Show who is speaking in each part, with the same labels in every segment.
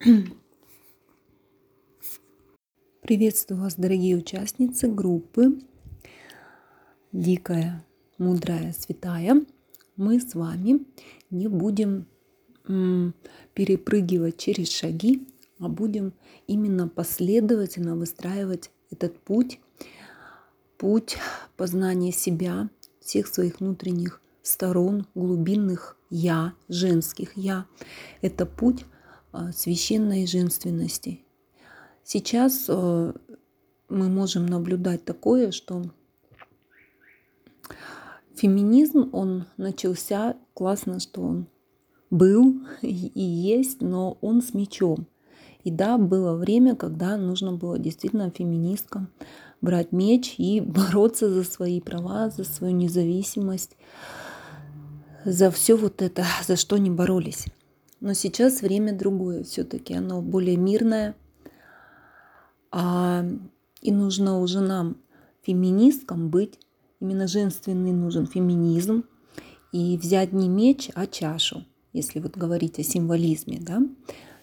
Speaker 1: Приветствую вас, дорогие участницы группы Дикая, Мудрая, Святая. Мы с вами не будем перепрыгивать через шаги, а будем именно последовательно выстраивать этот путь, путь познания себя, всех своих внутренних сторон, глубинных я, женских я. Это путь священной женственности. Сейчас э, мы можем наблюдать такое, что феминизм, он начался, классно, что он был и есть, но он с мечом. И да, было время, когда нужно было действительно феминисткам брать меч и бороться за свои права, за свою независимость, за все вот это, за что они боролись. Но сейчас время другое все-таки, оно более мирное. А, и нужно уже нам, феминисткам, быть, именно женственный нужен феминизм, и взять не меч, а чашу, если вот говорить о символизме, да.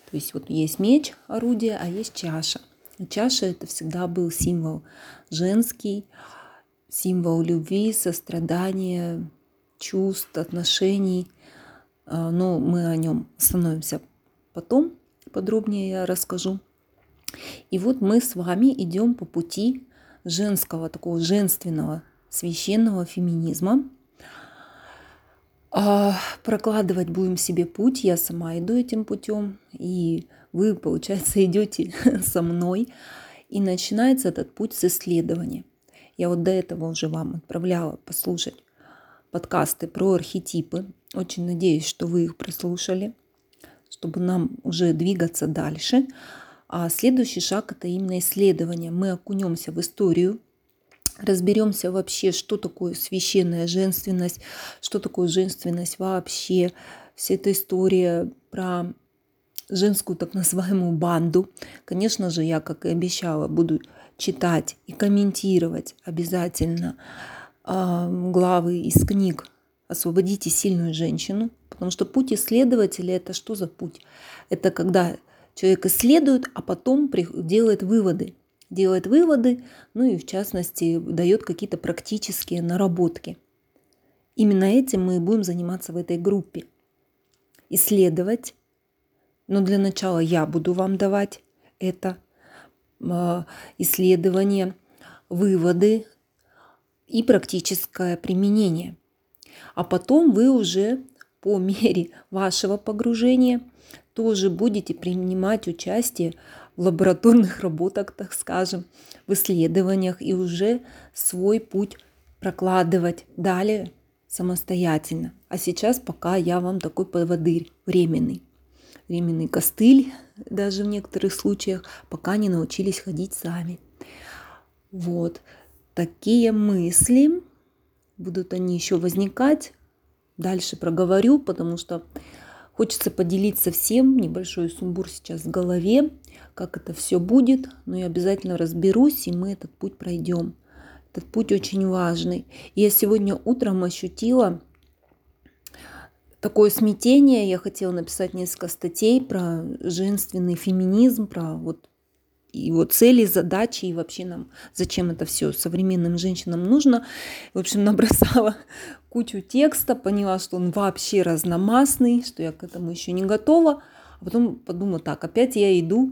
Speaker 1: То есть вот есть меч, орудие, а есть чаша. чаша это всегда был символ женский, символ любви, сострадания, чувств, отношений. А, но мы о нем становимся потом, подробнее я расскажу. И вот мы с вами идем по пути женского, такого женственного, священного феминизма. А прокладывать будем себе путь, я сама иду этим путем, и вы, получается, идете со мной. И начинается этот путь с исследования. Я вот до этого уже вам отправляла послушать подкасты про архетипы. Очень надеюсь, что вы их прослушали, чтобы нам уже двигаться дальше. А следующий шаг это именно исследование. Мы окунемся в историю, разберемся вообще, что такое священная женственность, что такое женственность вообще, вся эта история про женскую так называемую банду. Конечно же, я, как и обещала, буду читать и комментировать обязательно а, главы из книг «Освободите сильную женщину», потому что путь исследователя – это что за путь? Это когда человек исследует, а потом делает выводы. Делает выводы, ну и в частности дает какие-то практические наработки. Именно этим мы и будем заниматься в этой группе. Исследовать, но для начала я буду вам давать это а, исследование, выводы, и практическое применение. А потом вы уже по мере вашего погружения тоже будете принимать участие в лабораторных работах, так скажем, в исследованиях и уже свой путь прокладывать далее самостоятельно. А сейчас пока я вам такой поводырь временный. Временный костыль даже в некоторых случаях, пока не научились ходить сами. Вот такие мысли. Будут они еще возникать. Дальше проговорю, потому что хочется поделиться всем. Небольшой сумбур сейчас в голове, как это все будет. Но я обязательно разберусь, и мы этот путь пройдем. Этот путь очень важный. И я сегодня утром ощутила такое смятение. Я хотела написать несколько статей про женственный феминизм, про вот его цели, задачи и вообще нам зачем это все современным женщинам нужно. В общем, набросала кучу текста, поняла, что он вообще разномастный, что я к этому еще не готова. А потом подумала, так, опять я иду,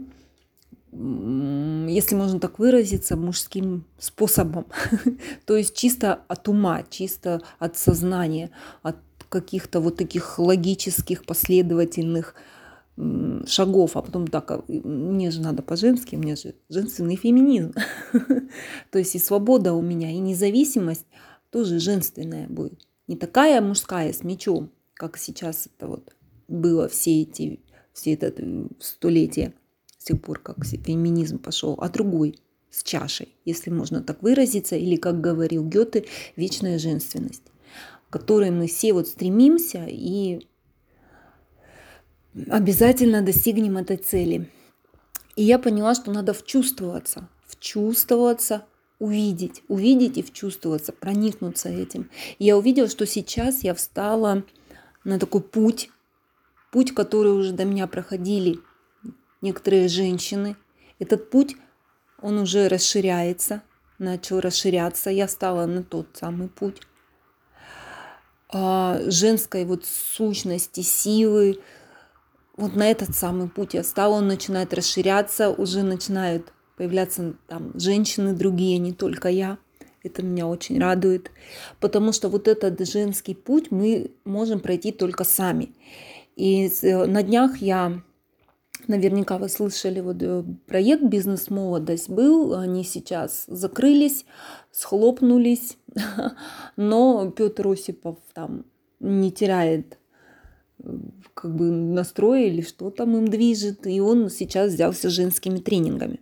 Speaker 1: если можно так выразиться, мужским способом. То есть чисто от ума, чисто от сознания, от каких-то вот таких логических, последовательных шагов, а потом так, а, мне же надо по-женски, меня же женственный феминизм. То есть и свобода у меня, и независимость тоже женственная будет. Не такая мужская с мечом, как сейчас это вот было все эти, все это э, столетие, с тех пор, как феминизм пошел, а другой с чашей, если можно так выразиться, или, как говорил Гёте, вечная женственность, к которой мы все вот стремимся и обязательно достигнем этой цели. И я поняла, что надо вчувствоваться, вчувствоваться, увидеть, увидеть и вчувствоваться, проникнуться этим. И я увидела, что сейчас я встала на такой путь, путь, который уже до меня проходили некоторые женщины. Этот путь, он уже расширяется, начал расширяться. Я стала на тот самый путь а, женской вот сущности, силы, вот на этот самый путь я стала, он начинает расширяться, уже начинают появляться там женщины другие, не только я. Это меня очень радует, потому что вот этот женский путь мы можем пройти только сами. И э, на днях я Наверняка вы слышали, вот э, проект «Бизнес-молодость» был, они сейчас закрылись, схлопнулись, но Петр Осипов там не теряет как бы настроя или что там им движет, и он сейчас взялся женскими тренингами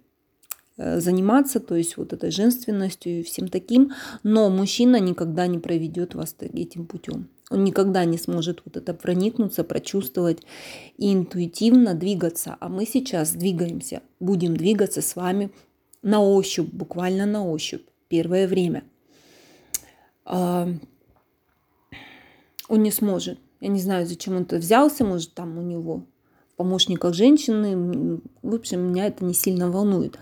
Speaker 1: э, заниматься, то есть вот этой женственностью и всем таким, но мужчина никогда не проведет вас этим путем. Он никогда не сможет вот это проникнуться, прочувствовать и интуитивно двигаться. А мы сейчас двигаемся, будем двигаться с вами на ощупь, буквально на ощупь, первое время. А, он не сможет. Я не знаю, зачем он это взялся, может, там у него помощниках женщины. В общем, меня это не сильно волнует.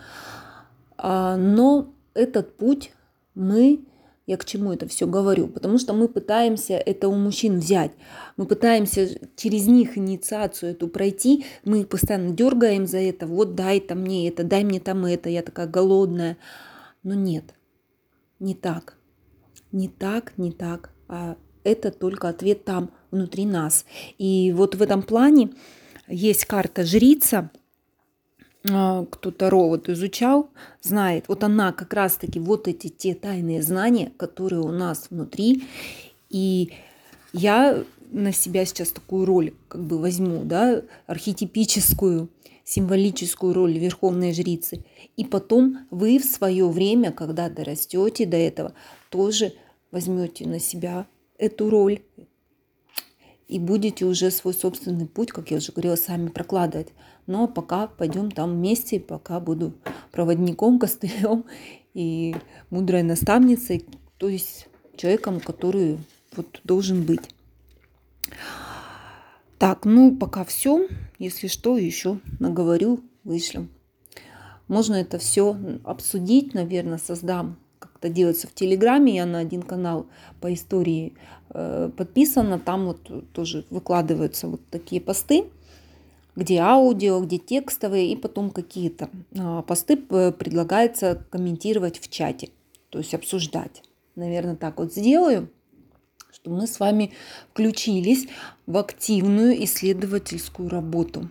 Speaker 1: А, но этот путь мы я к чему это все говорю? Потому что мы пытаемся это у мужчин взять. Мы пытаемся через них инициацию эту пройти. Мы постоянно дергаем за это. Вот дай там мне это, дай мне там это. Я такая голодная. Но нет, не так. Не так, не так. А это только ответ там, внутри нас. И вот в этом плане есть карта жрица – а, кто Таро вот изучал, знает, вот она как раз-таки вот эти те тайные знания, которые у нас внутри. И я на себя сейчас такую роль как бы возьму, да, архетипическую, символическую роль верховной жрицы. И потом вы в свое время, когда дорастете до этого, тоже возьмете на себя эту роль и будете уже свой собственный путь, как я уже говорила, сами прокладывать. Но пока пойдем там вместе, пока буду проводником, костылем и мудрой наставницей, то есть человеком, который вот должен быть. Так, ну пока все. Если что, еще наговорю, вышлем. Можно это все обсудить, наверное, создам как-то делается в Телеграме. Я на один канал по истории э, подписана. Там вот тоже выкладываются вот такие посты где аудио, где текстовые, и потом какие-то а, посты предлагается комментировать в чате, то есть обсуждать. Наверное, так вот сделаю, что мы с вами включились в активную исследовательскую работу.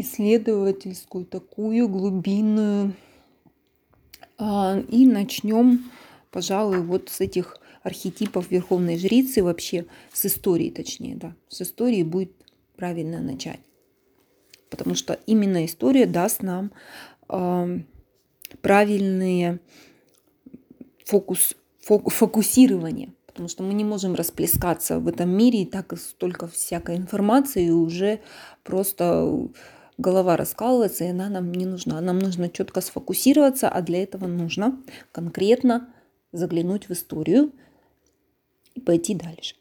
Speaker 1: Исследовательскую такую глубинную. А, и начнем, пожалуй, вот с этих архетипов Верховной Жрицы, вообще с истории точнее, да, с истории будет правильно начать. Потому что именно история даст нам э, правильные фокус, фок, фокусирование. Потому что мы не можем расплескаться в этом мире, и так столько всякой информации, и уже просто голова раскалывается, и она нам не нужна. Нам нужно четко сфокусироваться, а для этого нужно конкретно заглянуть в историю, и пойти дальше.